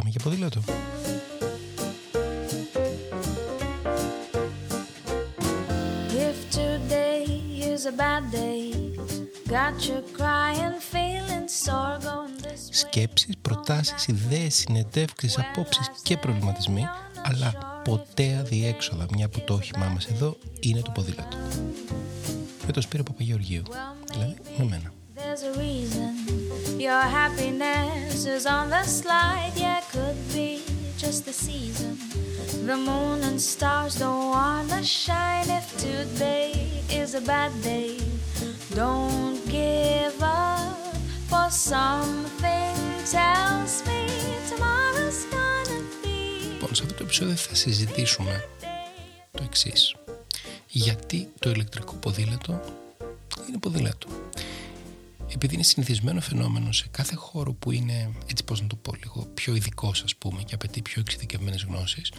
Πάμε για ποδήλατο. If today is a bad day, got you crying, feeling sore going this way. Σκέψεις, προτάσεις, ιδέες, συνεντεύξεις, απόψεις και προβληματισμοί, αλλά ποτέ αδιέξοδα, μια που το όχημά μας εδώ είναι το ποδήλατο. Με το Σπύρο Παπαγεωργίου, δηλαδή με μένα. There's a reason your happiness is on the slide. Yeah, could be just the season. The moon and stars don't wanna shine. If today is a bad day, don't give up. For something tells me tomorrow's gonna be. Λοιπόν, σε αυτό το επεισόδιο θα συζητήσουμε το εξή. Γιατί το ηλεκτρικό ποδήλατο είναι ποδήλατο. Επειδή είναι συνηθισμένο φαινόμενο σε κάθε χώρο που είναι, έτσι πώς να το πω λίγο, πιο ειδικός ας πούμε και απαιτεί πιο εξειδικευμένες γνώσεις,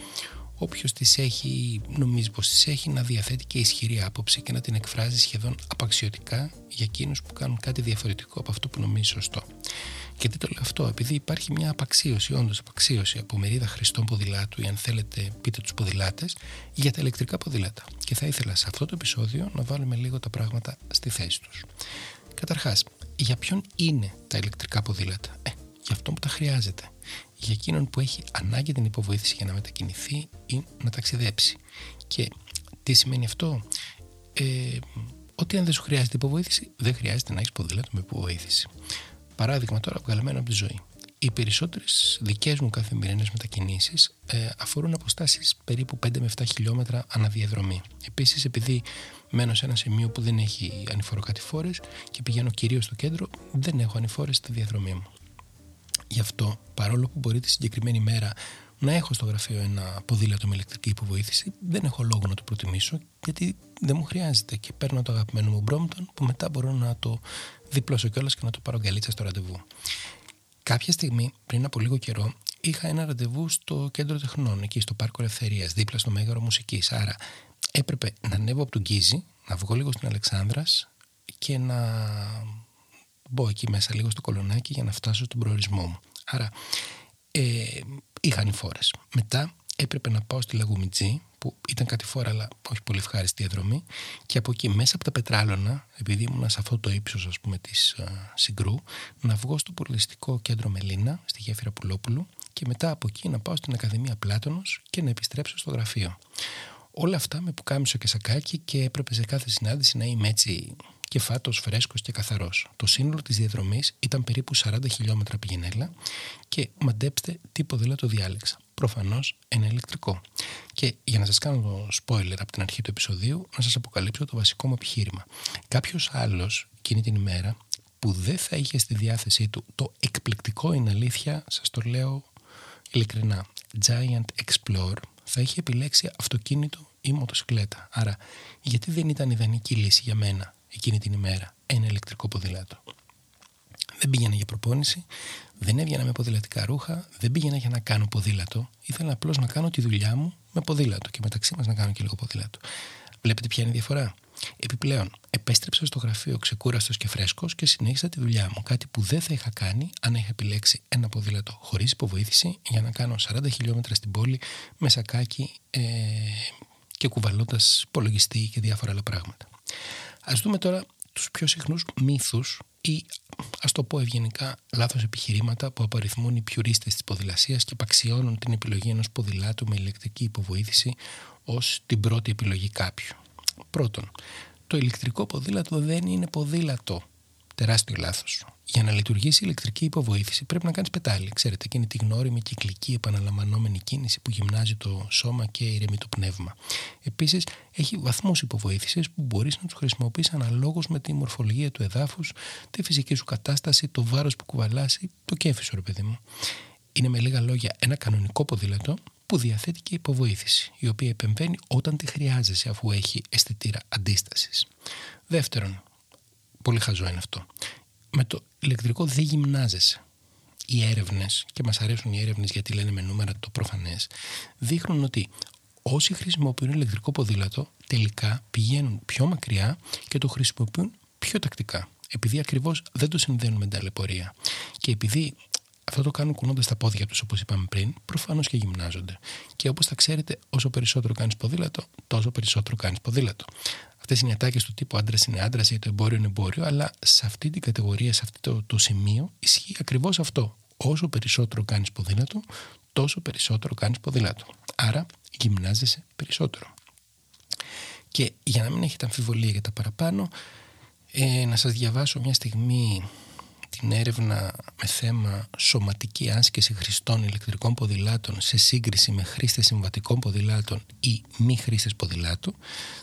όποιος τις έχει, νομίζει πως τις έχει, να διαθέτει και ισχυρή άποψη και να την εκφράζει σχεδόν απαξιωτικά για εκείνους που κάνουν κάτι διαφορετικό από αυτό που νομίζει σωστό. Γιατί το λέω αυτό, επειδή υπάρχει μια απαξίωση, όντως απαξίωση από μερίδα χρηστών ποδηλάτου ή αν θέλετε πείτε τους ποδηλάτες για τα ηλεκτρικά ποδήλατα. Και θα ήθελα σε αυτό το επεισόδιο να βάλουμε λίγο τα πράγματα στη θέση τους. Καταρχάς, για ποιον είναι τα ηλεκτρικά ποδήλατα, ε, για αυτόν που τα χρειάζεται. Για εκείνον που έχει ανάγκη την υποβοήθηση για να μετακινηθεί ή να ταξιδέψει. Και τι σημαίνει αυτό, ε, ότι αν δεν σου χρειάζεται υποβοήθηση, δεν χρειάζεται να έχεις ποδήλατο με υποβοήθηση. Παράδειγμα τώρα βγαλμένο από τη ζωή. Οι περισσότερες δικές μου καθημερινές μετακινήσεις ε, αφορούν αποστάσεις περίπου 5 με 7 χιλιόμετρα αναδιαδρομή. Επίσης, επειδή μένω σε ένα σημείο που δεν έχει ανηφοροκατηφόρε και πηγαίνω κυρίως στο κέντρο, δεν έχω ανηφόρες στη διαδρομή μου. Γι' αυτό, παρόλο που μπορεί τη συγκεκριμένη μέρα να έχω στο γραφείο ένα ποδήλατο με ηλεκτρική υποβοήθηση, δεν έχω λόγο να το προτιμήσω γιατί δεν μου χρειάζεται και παίρνω το αγαπημένο μου Brompton που μετά μπορώ να το διπλώσω κιόλας και να το πάρω γκαλίτσα στο ραντεβού. Κάποια στιγμή, πριν από λίγο καιρό, είχα ένα ραντεβού στο κέντρο τεχνών, εκεί στο Πάρκο Ελευθερίας, δίπλα στο Μέγαρο Μουσικής. Άρα έπρεπε να ανέβω από τον Κίζη, να βγω λίγο στην Αλεξάνδρας και να μπω εκεί μέσα λίγο στο κολονάκι για να φτάσω στον προορισμό μου. Άρα ε, είχαν οι φόρες. Μετά έπρεπε να πάω στη Λαγουμιτζή που ήταν κάτι φορά αλλά όχι πολύ ευχάριστη διαδρομή και από εκεί μέσα από τα πετράλωνα επειδή ήμουν σε αυτό το ύψος ας πούμε της uh, Συγκρού να βγω στο πολιτιστικό κέντρο Μελίνα στη Γέφυρα Πουλόπουλου και μετά από εκεί να πάω στην Ακαδημία Πλάτωνος και να επιστρέψω στο γραφείο. Όλα αυτά με πουκάμισο και σακάκι και έπρεπε σε κάθε συνάντηση να είμαι έτσι κεφάτος, φρέσκος και καθαρός. Το σύνολο της διαδρομής ήταν περίπου 40 χιλιόμετρα πηγενέλα και μαντέψτε τι ποδήλατο διάλεξα. Προφανώς ένα ηλεκτρικό. Και για να σας κάνω το spoiler από την αρχή του επεισοδίου, να σας αποκαλύψω το βασικό μου επιχείρημα. Κάποιος άλλος εκείνη την ημέρα που δεν θα είχε στη διάθεσή του το εκπληκτικό είναι αλήθεια, σας το λέω ειλικρινά, Giant Explorer, θα είχε επιλέξει αυτοκίνητο ή μοτοσυκλέτα. Άρα, γιατί δεν ήταν ιδανική λύση για μένα εκείνη την ημέρα ένα ηλεκτρικό ποδήλατο; Δεν πήγαινα για προπόνηση, δεν έβγαινα με ποδηλατικά ρούχα, δεν πήγαινα για να κάνω ποδήλατο. Ήθελα απλώς να κάνω τη δουλειά μου με ποδήλατο και μεταξύ μας να κάνω και λίγο ποδήλατο. Βλέπετε ποια είναι η διαφορά. Επιπλέον, επέστρεψα στο γραφείο ξεκούραστος και φρέσκος και συνέχισα τη δουλειά μου. Κάτι που δεν θα είχα κάνει αν είχα επιλέξει ένα ποδήλατο χωρίς υποβοήθηση για να κάνω 40 χιλιόμετρα στην πόλη με σακάκι ε, και κουβαλώντας υπολογιστή και διάφορα άλλα πράγματα. Ας δούμε τώρα τους πιο συχνούς μύθους ή ας το πω ευγενικά λάθος επιχειρήματα που απαριθμούν οι πιουρίστες της ποδηλασίας και παξιώνουν την επιλογή ενός ποδηλάτου με ηλεκτρική υποβοήθηση ως την πρώτη επιλογή κάποιου. Πρώτον, το ηλεκτρικό ποδήλατο δεν είναι ποδήλατο. Τεράστιο λάθος. Για να λειτουργήσει η ηλεκτρική υποβοήθηση πρέπει να κάνεις πετάλι. Ξέρετε, εκείνη τη γνώριμη κυκλική επαναλαμβανόμενη κίνηση που γυμνάζει το σώμα και ηρεμεί το πνεύμα. Επίσης, έχει βαθμούς υποβοήθησης που μπορείς να τους χρησιμοποιήσει αναλόγως με τη μορφολογία του εδάφους, τη φυσική σου κατάσταση, το βάρος που κουβαλάσει, το κέφι σου, ρε παιδί μου. Είναι με λίγα λόγια ένα κανονικό ποδήλατο που διαθέτει και υποβοήθηση, η οποία επεμβαίνει όταν τη χρειάζεσαι αφού έχει αισθητήρα αντίστασης. Δεύτερον, πολύ χαζό είναι αυτό με το ηλεκτρικό δεν γυμνάζεσαι. Οι έρευνες, και μας αρέσουν οι έρευνες γιατί λένε με νούμερα το προφανές, δείχνουν ότι όσοι χρησιμοποιούν ηλεκτρικό ποδήλατο τελικά πηγαίνουν πιο μακριά και το χρησιμοποιούν πιο τακτικά. Επειδή ακριβώς δεν το συνδέουν με την ταλαιπωρία. Και επειδή Αυτό το κάνουν κουνώντας τα πόδια τους, όπως είπαμε πριν, προφανώς και γυμνάζονται. Και όπως θα ξέρετε, όσο περισσότερο κάνεις ποδήλατο, τόσο περισσότερο κάνεις ποδήλατο. Αυτές είναι οι ατάκε του τύπου άντρας είναι άντρας ή το εμπόριο είναι εμπόριο, αλλά σε αυτή την κατηγορία, σε αυτό το, το σημείο, ισχύει ακριβώς αυτό. Όσο περισσότερο κάνεις ποδήλατο, τόσο περισσότερο κάνεις ποδήλατο. Άρα γυμνάζεσαι περισσότερο. Και για να μην έχετε αμφιβολία για τα παραπάνω, ε, να σας διαβάσω μια στιγμή την έρευνα με θέμα σωματική άσκηση χρηστών ηλεκτρικών ποδηλάτων σε σύγκριση με χρήστες συμβατικών ποδηλάτων ή μη χρήστες ποδηλάτου,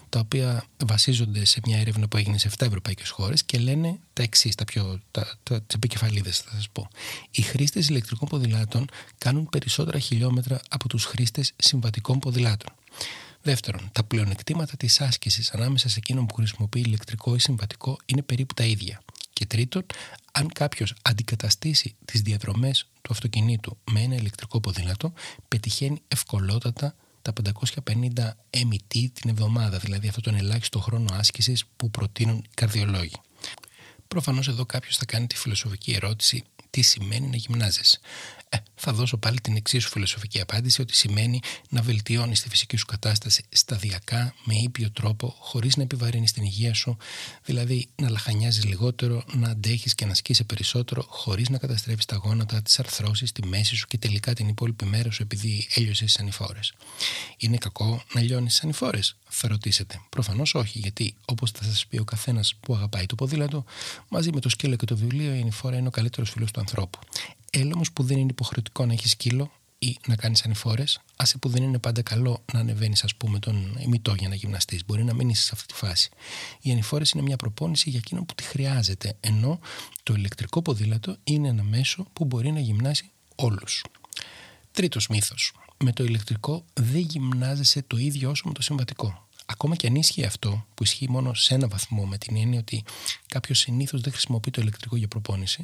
τα οποία βασίζονται σε μια έρευνα που έγινε σε 7 ευρωπαϊκές χώρες και λένε τα εξής, τα πιο, τα, τα, τις επικεφαλίδες θα σας πω. Οι χρήστες ηλεκτρικών ποδηλάτων κάνουν περισσότερα χιλιόμετρα από τους χρήστες συμβατικών ποδηλάτων. Δεύτερον, τα πλεονεκτήματα της άσκησης ανάμεσα σε εκείνον που χρησιμοποιεί ηλεκτρικό ή συμβατικό είναι περίπου τα ίδια. Και τρίτον, αν κάποιος αντικαταστήσει τις διαδρομές του αυτοκινήτου με ένα ηλεκτρικό ποδήλατο, πετυχαίνει ευκολότατα τα 550 MET την εβδομάδα, δηλαδή αυτόν τον ελάχιστο χρόνο άσκησης που προτείνουν οι καρδιολόγοι. Προφανώς εδώ κάποιος θα κάνει τη φιλοσοφική ερώτηση τι σημαίνει να γυμνάζεσαι. Ε, θα δώσω πάλι την εξίσου φιλοσοφική απάντηση ότι σημαίνει να βελτιώνεις τη φυσική σου κατάσταση σταδιακά, με ήπιο τρόπο, χωρίς να επιβαρύνεις την υγεία σου, δηλαδή να λαχανιάζεις λιγότερο, να αντέχεις και να ασκήσει περισσότερο, χωρίς να καταστρέφει τα γόνατα, τις αρθρώσεις, τη μέση σου και τελικά την υπόλοιπη μέρα σου επειδή έλειωσες τι ανηφόρες. Είναι κακό να λιώνεις τι ανηφόρες, θα ρωτήσετε. Προφανώς όχι, γιατί όπως θα σας πει ο καθένας που αγαπάει το ποδήλατο, μαζί με το σκύλο και το βιβλίο, η ανηφόρα είναι ο καλύτερος φίλος του ανθρώπου. Έλα που δεν είναι υποχρεωτικό να έχεις σκύλο ή να κάνεις ανηφόρες, άσε που δεν είναι πάντα καλό να ανεβαίνεις, ας πούμε, τον ημιτό για να γυμναστείς. Μπορεί να μην είσαι σε αυτή τη φάση. Οι ανηφόρες είναι μια προπόνηση για εκείνον που τη χρειάζεται, ενώ το ηλεκτρικό ποδήλατο είναι ένα μέσο που μπορεί να γυμνάσει όλους. Τρίτος μύθος. Με το ηλεκτρικό δεν γυμνάζεσαι το ίδιο όσο με το συμβατικό. Ακόμα και αν ισχύει αυτό, που ισχύει μόνο σε ένα βαθμό, με την έννοια ότι κάποιος συνήθως δεν χρησιμοποιεί το ηλεκτρικό για προπόνηση,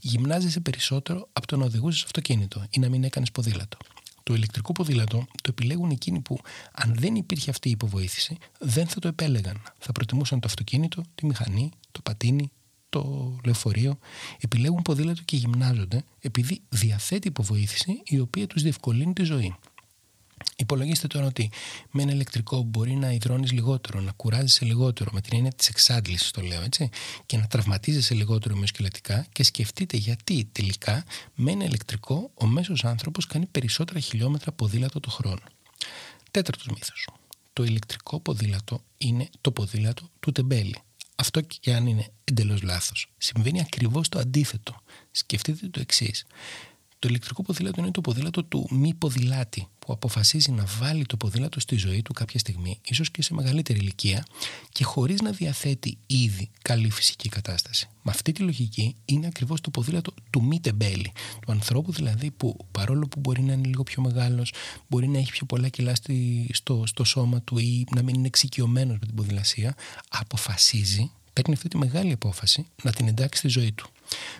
γυμνάζεσαι περισσότερο από το να οδηγούσες αυτοκίνητο ή να μην έκανες ποδήλατο. Το ηλεκτρικό ποδήλατο το επιλέγουν εκείνοι που, αν δεν υπήρχε αυτή η υποβοήθηση, δεν θα το επέλεγαν. Θα προτιμούσαν το αυτοκίνητο, τη μηχανή, το πατίνι, το λεωφορείο. Επιλέγουν ποδήλατο και γυμνάζονται επειδή διαθέτει υποβοήθηση η οποία τους διευκολύνει τη ζωή. Υπολογίστε τώρα ότι με ένα ηλεκτρικό μπορεί να υδρώνεις λιγότερο, να κουράζεσαι λιγότερο, με την έννοια της εξάντλησης, το λέω έτσι, και να τραυματίζεσαι λιγότερο μυοσκελετικά και σκεφτείτε γιατί τελικά με ένα ηλεκτρικό ο μέσος άνθρωπος κάνει περισσότερα χιλιόμετρα ποδήλατο το χρόνο. Τέταρτος μύθος. Το ηλεκτρικό ποδήλατο είναι το ποδήλατο του τεμπέλη. Αυτό και αν είναι εντελώς λάθος. Συμβαίνει ακριβώς το αντίθετο. Σκεφτείτε το εξής. Το ηλεκτρικό ποδήλατο είναι το ποδήλατο του μη ποδηλάτη που αποφασίζει να βάλει το ποδήλατο στη ζωή του κάποια στιγμή, ίσως και σε μεγαλύτερη ηλικία και χωρίς να διαθέτει ήδη καλή φυσική κατάσταση. Με αυτή τη λογική είναι ακριβώς το ποδήλατο του μη τεμπέλη, του ανθρώπου δηλαδή που παρόλο που μπορεί να είναι λίγο πιο μεγάλος, μπορεί να έχει πιο πολλά κιλά στο, στο σώμα του ή να μην είναι εξοικειωμένος με την ποδηλασία, αποφασίζει παίρνει αυτή τη μεγάλη απόφαση να την εντάξει στη ζωή του.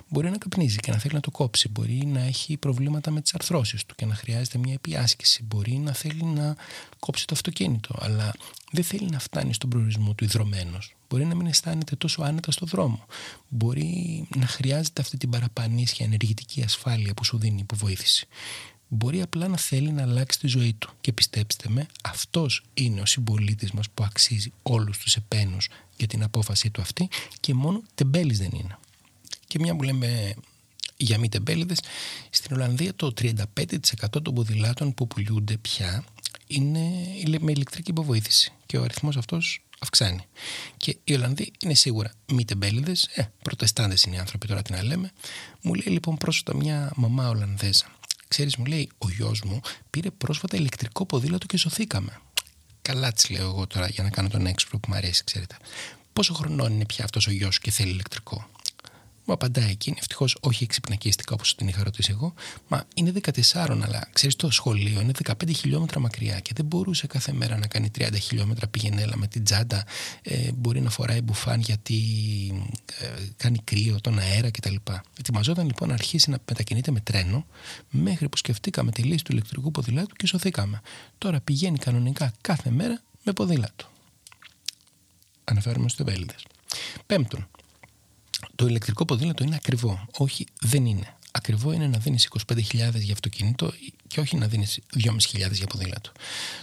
Μπορεί να καπνίζει και να θέλει να το κόψει. Μπορεί να έχει προβλήματα με τις αρθρώσεις του και να χρειάζεται μια επιάσκηση. Μπορεί να θέλει να κόψει το αυτοκίνητο, αλλά δεν θέλει να φτάνει στον προορισμό του ιδρωμένος. Μπορεί να μην αισθάνεται τόσο άνετα στο δρόμο. Μπορεί να χρειάζεται αυτή την παραπανήσια ενεργητική ασφάλεια που σου δίνει η υποβοήθηση. Μπορεί απλά να θέλει να αλλάξει τη ζωή του. Και πιστέψτε με, αυτός είναι ο συμπολίτης μας που αξίζει όλους τους επένους για την απόφασή του αυτή και μόνο τεμπέλης δεν είναι. Και μια που λέμε για μη τεμπέληδες, στην Ολλανδία το 35% των ποδηλάτων που πουλούνται πια είναι με ηλεκτρική υποβοήθηση και ο αριθμός αυτός αυξάνει. Και οι Ολλανδοί είναι σίγουρα μη τεμπέληδες, ε, προτεστάντες είναι οι άνθρωποι τώρα τι να λέμε. Μου λέει λοιπόν πρόσφατα μια μαμά Ολλανδέζα. Ξέρεις μου λέει ο γιος μου πήρε πρόσφατα ηλεκτρικό ποδήλατο και σωθήκαμε. Καλά της λέω εγώ τώρα για να κάνω τον έξυπρο που μου αρέσει ξέρετε. Πόσο χρονών είναι πια αυτός ο γιος και θέλει ηλεκτρικό; Μου απαντάει εκείνη, ευτυχώς όχι εξυπνακίστηκα όπως την είχα ρωτήσει εγώ. Μα είναι 14, αλλά ξέρεις το σχολείο είναι 15 χιλιόμετρα μακριά και δεν μπορούσε κάθε μέρα να κάνει 30 χιλιόμετρα πηγενέλα με την τσάντα. Ε, μπορεί να φοράει μπουφάν γιατί ε, κάνει κρύο, τον αέρα κτλ. Ετοιμαζόταν λοιπόν να αρχίσει να μετακινείται με τρένο μέχρι που σκεφτήκαμε τη λύση του ηλεκτρικού ποδηλάτου και σωθήκαμε. Τώρα πηγαίνει κανονικά κάθε μέρα με ποδήλατο. Αναφέρομαι στους Πέμπτον, το ηλεκτρικό ποδήλατο είναι ακριβό. Όχι, δεν είναι. ακριβό είναι να δίνεις 25.000 για αυτοκίνητο και όχι να δίνεις 2.500 για ποδήλατο.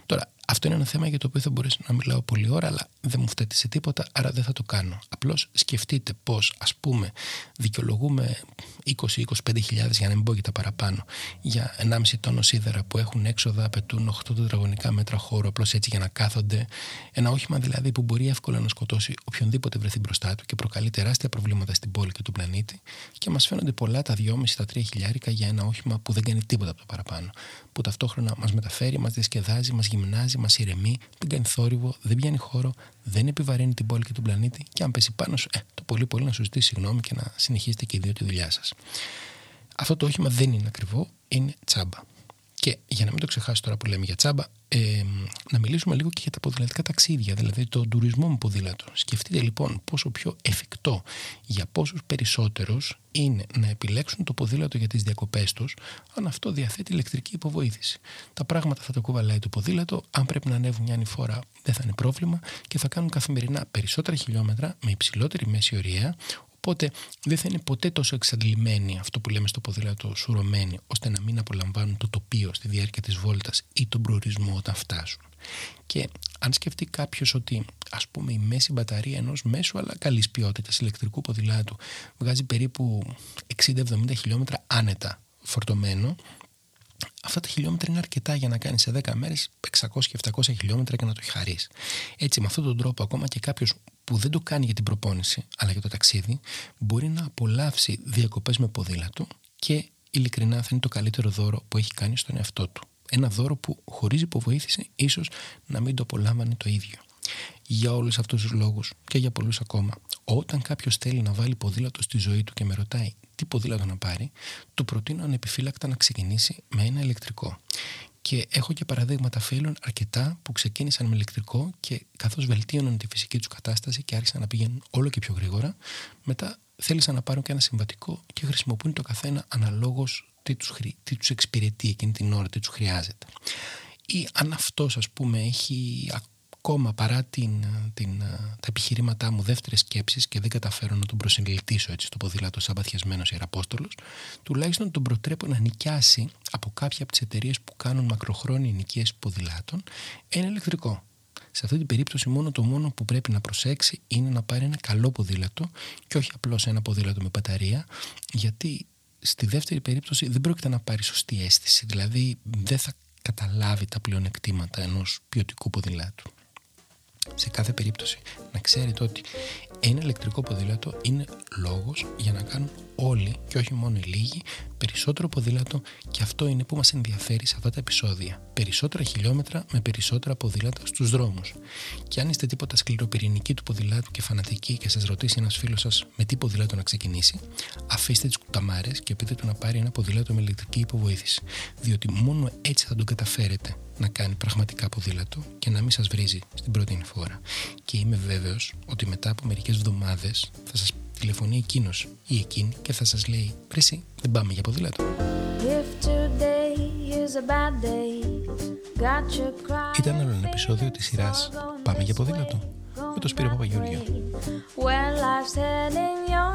Τώρα, αυτό είναι ένα θέμα για το οποίο θα μπορέσω να μιλάω πολλή ώρα, αλλά δεν μου φταίει σε τίποτα, άρα δεν θα το κάνω. Απλώς σκεφτείτε πώς, ας πούμε, δικαιολογούμε 20-25 για να μην πω και τα παραπάνω, για 1,5 τόνο σίδερα που έχουν έξοδα, απαιτούν 8 τετραγωνικά μέτρα χώρο, απλώς έτσι για να κάθονται. Ένα όχημα δηλαδή που μπορεί εύκολα να σκοτώσει οποιονδήποτε βρεθεί μπροστά του και προκαλεί τεράστια προβλήματα στην πόλη και του πλανήτη. Και μας φαίνονται πολλά τα 2,5 τα 3 χιλιάρικα για ένα όχημα που δεν κάνει τίποτα από το παραπάνω. Που ταυτόχρονα μας μεταφέρει, μας διασκεδάζει, μας γυμνάζει, μας ηρεμεί, δεν κάνει θόρυβο, δεν πιάνει χώρο, δεν επιβαρύνει την πόλη και τον πλανήτη και αν πέσει πάνω σου, ε, το πολύ πολύ να σου ζητήσει συγγνώμη και να συνεχίσετε και οι δύο τη δουλειά σας. Αυτό το όχημα δεν είναι ακριβό, είναι τσάμπα. Και για να μην το ξεχάσει τώρα που λέμε για τσάμπα, ε, να μιλήσουμε λίγο και για τα ποδηλατικά ταξίδια, δηλαδή τον τουρισμό με ποδήλατο. Σκεφτείτε λοιπόν πόσο πιο εφικτό για πόσους περισσότερους είναι να επιλέξουν το ποδήλατο για τις διακοπές τους, αν αυτό διαθέτει ηλεκτρική υποβοήθηση. Τα πράγματα θα το κουβαλάει το ποδήλατο, αν πρέπει να ανέβουν μια φορά δεν θα είναι πρόβλημα και θα κάνουν καθημερινά περισσότερα χιλιόμετρα με υψηλότερη μέση ωρία, Οπότε δεν θα είναι ποτέ τόσο εξαντλημένοι αυτό που λέμε στο ποδήλατο σουρωμένοι, ώστε να μην απολαμβάνουν το τοπίο στη διάρκεια της βόλτας ή τον προορισμό όταν φτάσουν. Και αν σκεφτεί κάποιος ότι ας πούμε η μέση μπαταρία ενός μέσου αλλά καλής ποιότητας ηλεκτρικού ποδηλάτου βγάζει περίπου 60-70 χιλιόμετρα άνετα φορτωμένο, Αυτά τα χιλιόμετρα είναι αρκετά για να κάνεις σε 10 μέρες 600-700 χιλιόμετρα και να το χαρείς. Έτσι, με αυτόν τον τρόπο, ακόμα και κάποιος που δεν το κάνει για την προπόνηση, αλλά για το ταξίδι, μπορεί να απολαύσει διακοπές με ποδήλατο και ειλικρινά θα είναι το καλύτερο δώρο που έχει κάνει στον εαυτό του. Ένα δώρο που χωρί υποβοήθηση ίσως να μην το απολάμβανε το ίδιο. Για όλους αυτούς τους λόγους και για πολλούς ακόμα, όταν κάποιος θέλει να βάλει ποδήλατο στη ζωή του και με ρωτάει τι ποδήλατο να πάρει, του προτείνω ανεπιφύλακτα να ξεκινήσει με ένα ηλεκτρικό. Και έχω και παραδείγματα φίλων αρκετά που ξεκίνησαν με ηλεκτρικό και καθώς βελτίωναν τη φυσική τους κατάσταση και άρχισαν να πηγαίνουν όλο και πιο γρήγορα, μετά θέλησαν να πάρουν και ένα συμβατικό και χρησιμοποιούν το καθένα αναλόγως τι τους τους εξυπηρετεί εκείνη την ώρα, τι τους χρειάζεται. Ή αν αυτός, ας πούμε, έχει ακόμα παρά την, την, τα επιχειρήματά μου δεύτερες σκέψεις και δεν καταφέρω να τον προσελκύσω έτσι στο ποδήλατο σαν παθιασμένος ιεραπόστολο, τουλάχιστον τον προτρέπω να νοικιάσει από κάποια από τις εταιρείες που κάνουν μακροχρόνια νοικίε ποδηλάτων ένα ηλεκτρικό. Σε αυτή την περίπτωση μόνο το μόνο που πρέπει να προσέξει είναι να πάρει ένα καλό ποδήλατο και όχι απλώς ένα ποδήλατο με μπαταρία γιατί στη δεύτερη περίπτωση δεν πρόκειται να πάρει σωστή αίσθηση δηλαδή δεν θα καταλάβει τα πλεονεκτήματα ενός ποιοτικού ποδηλάτου σε κάθε περίπτωση να ξέρετε ότι ένα ηλεκτρικό ποδήλατο είναι λόγος για να κάνουν όλοι και όχι μόνο οι λίγοι περισσότερο ποδήλατο και αυτό είναι που μας ενδιαφέρει σε αυτά τα επεισόδια. Περισσότερα χιλιόμετρα με περισσότερα ποδήλατα στους δρόμους. Και αν είστε τίποτα σκληροπυρηνικοί του ποδηλάτου και φανατικοί και σας ρωτήσει ένας φίλος σας με τι ποδήλατο να ξεκινήσει, αφήστε τις κουταμάρες και πείτε του να πάρει ένα ποδήλατο με ηλεκτρική υποβοήθηση. Διότι μόνο έτσι θα τον καταφέρετε να κάνει πραγματικά ποδήλατο και να μην σας βρίζει στην πρώτη φορά. Και είμαι βέβαιος ότι μετά από μερικές εβδομάδες θα σας τηλεφωνεί εκείνος ή εκείνη και θα σας λέει «Πρέσι, δεν πάμε για ποδήλατο». Ήταν άλλο ένα επεισόδιο της σειράς «Πάμε για ποδήλατο» με τον Σπύρο Παπαγιώργιο.